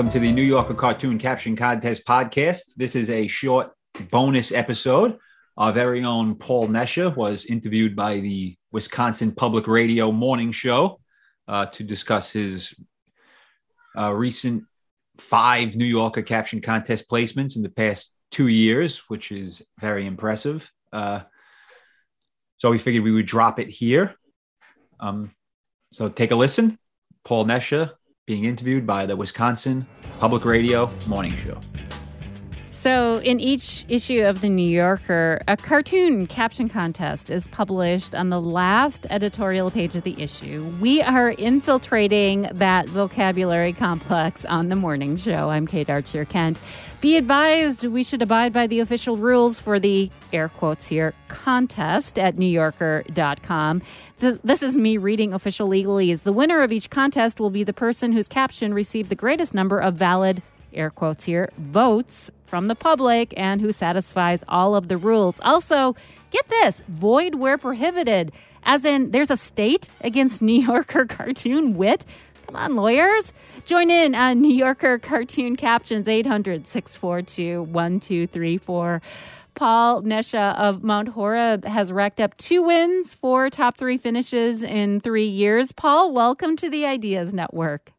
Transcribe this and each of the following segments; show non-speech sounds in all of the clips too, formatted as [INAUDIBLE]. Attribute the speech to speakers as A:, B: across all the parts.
A: Welcome to the New Yorker Cartoon Caption Contest podcast. This is a short bonus episode. Our very own Paul Nesha was interviewed by the Wisconsin Public Radio morning show uh, to discuss his uh, recent five New Yorker Caption Contest placements in the past two years, which is very impressive. Uh, so we figured we would drop it here. Um, so take a listen. Paul Nesha being interviewed by the Wisconsin Public Radio Morning Show.
B: So, in each issue of The New Yorker, a cartoon caption contest is published on the last editorial page of the issue. We are infiltrating that vocabulary complex on the morning show. I'm Kate Archer Kent. Be advised, we should abide by the official rules for the air quotes here contest at newyorker.com. This is me reading official legalese. The winner of each contest will be the person whose caption received the greatest number of valid air quotes here, votes from the public and who satisfies all of the rules. Also, get this void where prohibited, as in there's a state against [LAUGHS] New Yorker cartoon wit. Come on, lawyers. Join in on New Yorker cartoon captions 800 642 1234. Paul Nesha of Mount Horeb has racked up two wins, four top three finishes in three years. Paul, welcome to the Ideas Network.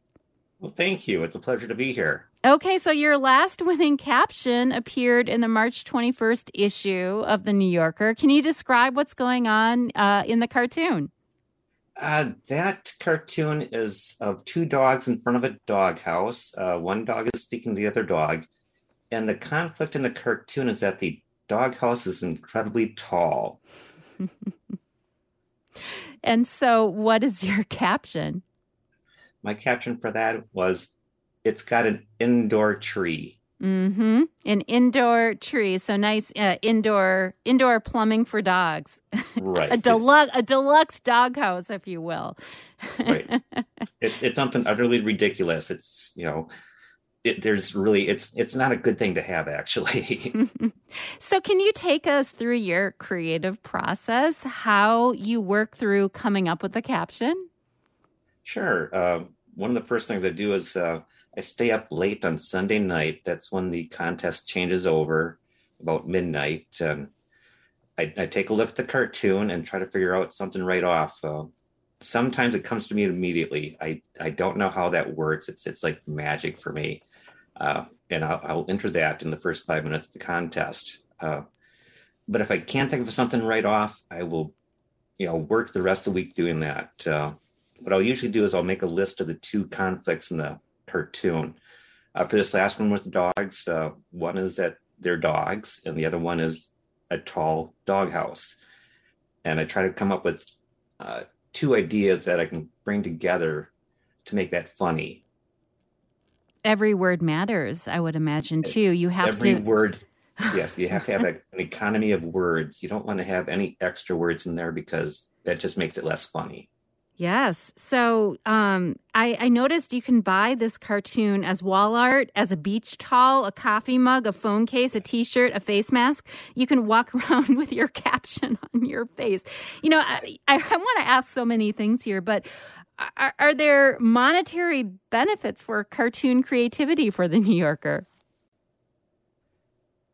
C: Well, thank you. It's a pleasure to be here.
B: Okay, so your last winning caption appeared in the March 21st issue of The New Yorker. Can you describe what's going on uh, in the cartoon?
C: Uh, that cartoon is of two dogs in front of a doghouse. Uh, one dog is speaking to the other dog. And the conflict in the cartoon is that the doghouse is incredibly tall. [LAUGHS]
B: and so, what is your caption?
C: My caption for that was it's got an indoor tree.
B: Mm-hmm. An indoor tree. So nice uh, indoor indoor plumbing for dogs. [LAUGHS]
C: Right.
B: a deluxe a deluxe doghouse, if you will.
C: right. [LAUGHS] It, it's something utterly ridiculous. It's you know, it, there's really it's it's not a good thing to have actually. [LAUGHS]
B: so can you take us through your creative process? How you work through coming up with the caption?
C: Sure. Uh, one of the first things I do is uh, I stay up late on Sunday night. That's when the contest changes over about midnight. And I, I take a look at the cartoon and try to figure out something right off. Uh, sometimes it comes to me immediately. I, I don't know how that works. It's it's like magic for me. Uh, and I'll, I'll, enter that in the first five minutes of the contest. Uh, but if I can't think of something right off, I will, you know, work the rest of the week doing that. Uh, what I'll usually do is I'll make a list of the two conflicts in the cartoon. Uh, for this last one with the dogs, uh, one is that they're dogs, and the other one is a tall doghouse. And I try to come up with uh, two ideas that I can bring together to make that funny.
B: Every word matters, I would imagine too. You have
C: Every
B: to.
C: word, [LAUGHS] yes, you have to have a, an economy of words. You don't want to have any extra words in there because that just makes it less funny.
B: Yes. So um, I, I, noticed you can buy this cartoon as wall art, as a beach towel, a coffee mug, a phone case, a t shirt, a face mask. You can walk [LAUGHS] around with your caption on your face. You know, I, I, I want to ask so many things here, but are, are there monetary benefits for cartoon creativity for the New Yorker?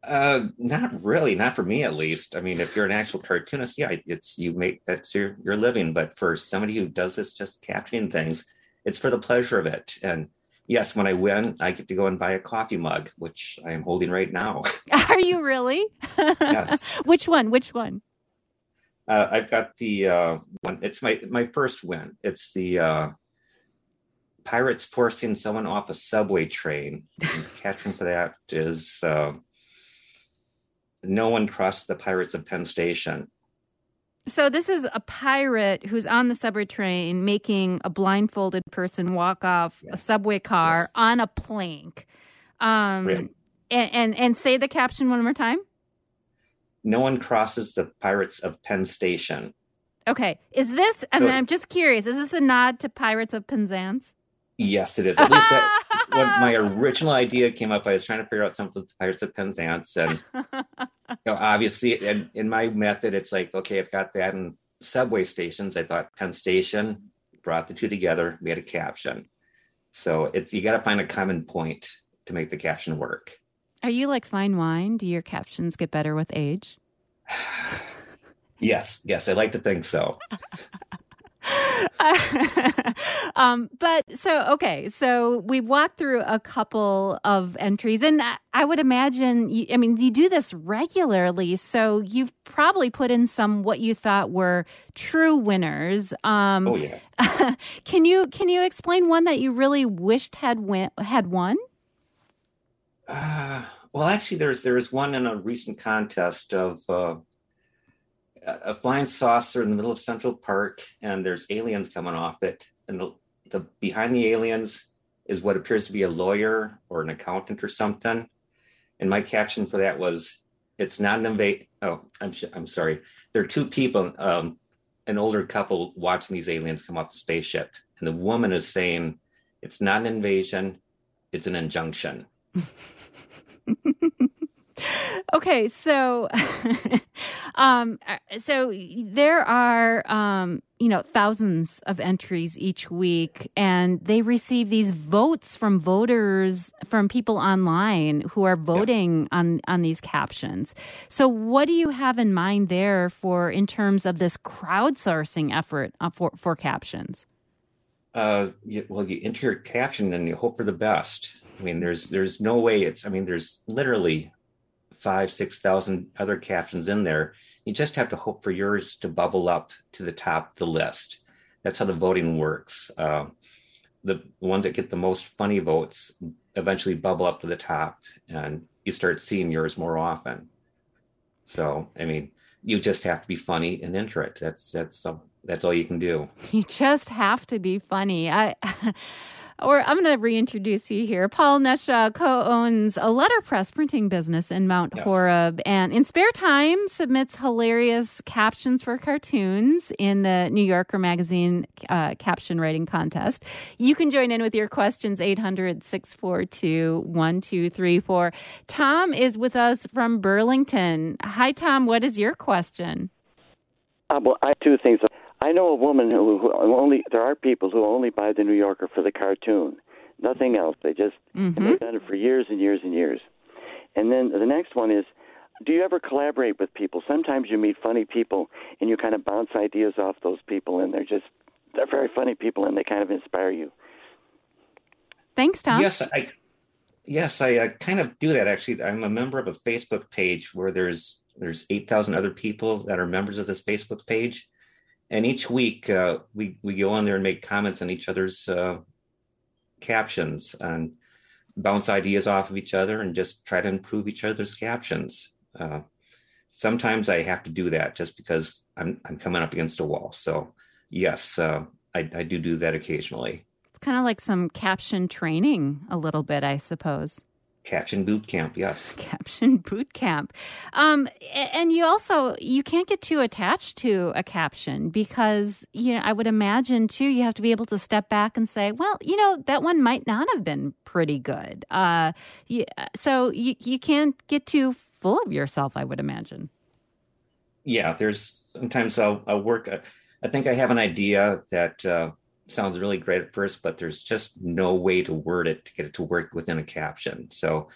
C: Uh, not really, not for me at least. I mean, if you're an actual cartoonist, yeah, it's you make that's your your living. But for somebody who does this, just capturing things, it's for the pleasure of it. And yes, when I win, I get to go and buy a coffee mug, which I am holding right now. [LAUGHS]
B: Are you really?
C: yes. [LAUGHS]
B: Which one? Which one?
C: Uh, I've got the uh, one. It's my my first win. It's the uh, pirates forcing someone off a subway train. And the caption for that is. Uh, no one crossed the Pirates of Penn Station.
B: So this is a pirate who's on the subway train making a blindfolded person walk off yes. a subway car yes. on a plank. Um, and, and and say the caption one more time.
C: No one crosses the Pirates of Penn Station.
B: Okay, is this? And I'm just curious. Is this a nod to Pirates of Penzance?
C: Yes, it is. At least that, when [LAUGHS] my original idea came up, I was trying to figure out something with Pirates of Penzance, and [LAUGHS] you know, obviously, in, in my method, it's like okay, I've got that in subway stations. I thought Penn Station brought the two together, made a caption. So it's you got to find a common point to make the caption work.
B: Are you like fine wine? Do your captions get better with age? [SIGHS]
C: yes, yes, I like to think so. [LAUGHS] [LAUGHS]
B: um, but so okay, so we walked through a couple of entries, and I would imagine. You, I mean, you do this regularly, so you've probably put in some what you thought were true winners.
C: Um, oh yes. [LAUGHS]
B: can you can you explain one that you really wished had win, had won?
C: Uh, well, actually, there's there's one in a recent contest of. Uh, a flying saucer in the middle of Central Park, and there's aliens coming off it, and the, the behind the aliens is what appears to be a lawyer or an accountant or something. And my caption for that was, "It's not an invade." Oh, I'm I'm sorry. There are two people, um, an older couple, watching these aliens come off the spaceship, and the woman is saying, "It's not an invasion; it's an injunction." [LAUGHS]
B: okay, so [LAUGHS] um, uh, so there are um, you know thousands of entries each week, and they receive these votes from voters from people online who are voting on on these captions. So, what do you have in mind there for in terms of this crowdsourcing effort uh, for for captions?
C: Uh, well, you enter your caption and you hope for the best. I mean, there's there's no way it's. I mean, there's literally five, six thousand other captions in there. You just have to hope for yours to bubble up to the top of the list. That's how the voting works. Uh, the ones that get the most funny votes eventually bubble up to the top, and you start seeing yours more often. So, I mean, you just have to be funny and enter it. That's that's that's all you can do. [LAUGHS]
B: You just have to be funny. I [LAUGHS] or I'm going to reintroduce you here. Paul Nesha co-owns a letterpress printing business in Mount yes. Horeb, and in spare time submits hilarious captions for cartoons in the New Yorker magazine uh, caption writing contest. You can join in with your questions 800-642-1234. Tom is with us from Burlington. Hi, Tom. What is your question?
D: Uh, well, I have two things. I know a woman who, who only there are people who only buy the New Yorker for the cartoon, nothing else. They just mm-hmm. and they've done it for years and years and years. And then the next one is, do you ever collaborate with people? Sometimes you meet funny people and you kind of bounce ideas off those people, and they're just they're very funny people and they kind of inspire you.
B: Thanks, Tom.
C: Yes, I yes I uh, kind of do that actually. I'm a member of a Facebook page where there's there's eight thousand other people that are members of this Facebook page and each week uh, we we go on there and make comments on each other's uh, captions and bounce ideas off of each other and just try to improve each other's captions. Uh, sometimes I have to do that just because I'm I'm coming up against a wall. So yes, uh, I, I do do that occasionally.
B: It's kind of like some caption training, a little bit, I suppose.
C: Caption boot camp, yes. [LAUGHS]
B: Caption boot camp. Um, and you also you can't get too attached to a caption because you know I would imagine too you have to be able to step back and say, well, you know that one might not have been pretty good. Uh, you, so you you can't get too full of yourself. I would imagine.
C: Yeah, there's sometimes I'll, I'll work. I think I have an idea that uh, sounds really great at first, but there's just no way to word it to get it to work within a caption. So,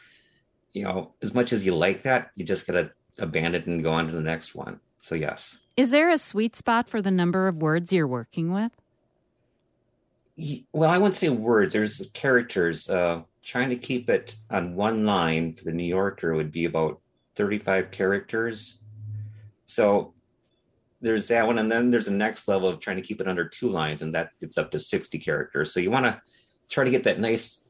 C: you know, as much as you like that, you just got to abandon it and go on to the next one. So, yes.
B: Is there a sweet spot for the number of words you're working with?
C: Well, I wouldn't say words. There's characters. Uh, trying to keep it on one line for the New Yorker would be about 35 characters. So there's that one, and then there's the next level of trying to keep it under two lines, and that gets up to 60 characters. So you want to try to get that nice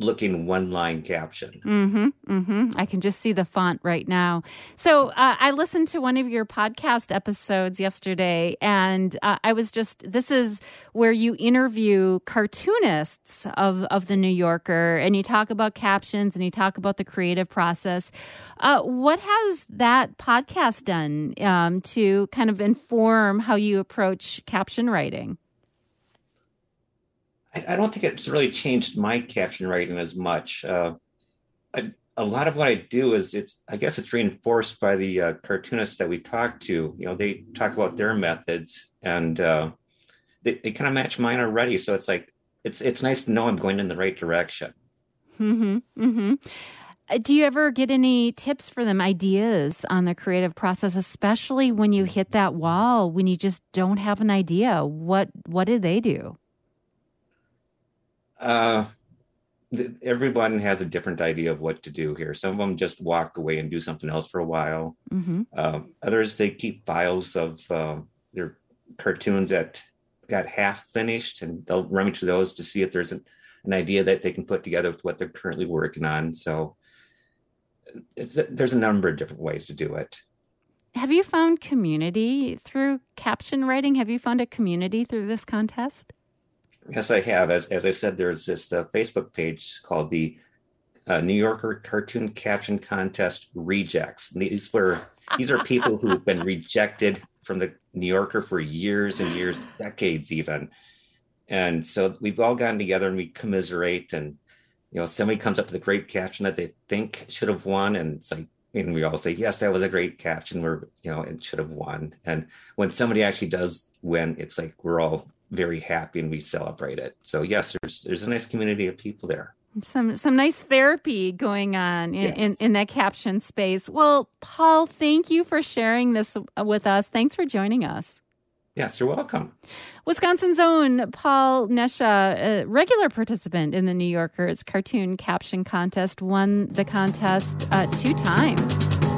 C: looking one line caption.
B: Mm-hmm, mm-hmm. I can just see the font right now. So uh, I listened to one of your podcast episodes yesterday, and uh, I was just this is where you interview cartoonists of of the New Yorker, and you talk about captions and you talk about the creative process. Uh, what has that podcast done um, to kind of inform how you approach caption writing?
C: I, I, don't think it's really changed my caption writing as much. Uh, I, a lot of what I do is it's I guess it's reinforced by the uh, cartoonists that we talk to. You know, they talk about their methods and uh, they, they kind of match mine already. So it's like it's it's nice to know I'm going in the right direction.
B: Mm-hmm. Uh, do you ever get any tips for them, ideas on the creative process, especially when you hit that wall, when you just don't have an idea? What what do they do?
C: Uh, everyone has a different idea of what to do here. Some of them just walk away and do something else for a while. Mm-hmm. Um, others they keep files of uh, their cartoons that got half finished, and they'll rummage through those to see if there's an, an idea that they can put together with what they're currently working on. So there's a number of different ways to do it.
B: Have you found community through caption writing? Have you found a community through this contest?
C: Yes, I have. As, as I said, there's this uh, Facebook page called the uh, New Yorker Cartoon Caption Contest Rejects. And these were these are people who've been rejected from the New Yorker for years and years, decades even. And so we've all gotten together and we commiserate and you know, somebody comes up with a great caption that they think should have won, and it's like, and we all say, yes, that was a great caption. We're, you know, it should have won. And when somebody actually does win, it's like we're all very happy and we celebrate it. So yes, there's there's a nice community of people there.
B: Some some nice therapy going on in, yes. in, in that caption space. Well, Paul, thank you for sharing this uh, with us. Thanks for joining us.
C: Yes, you're welcome.
B: Wisconsin's own Paul Nesha, a regular participant in the New Yorker's cartoon caption contest, won the contest uh, two times.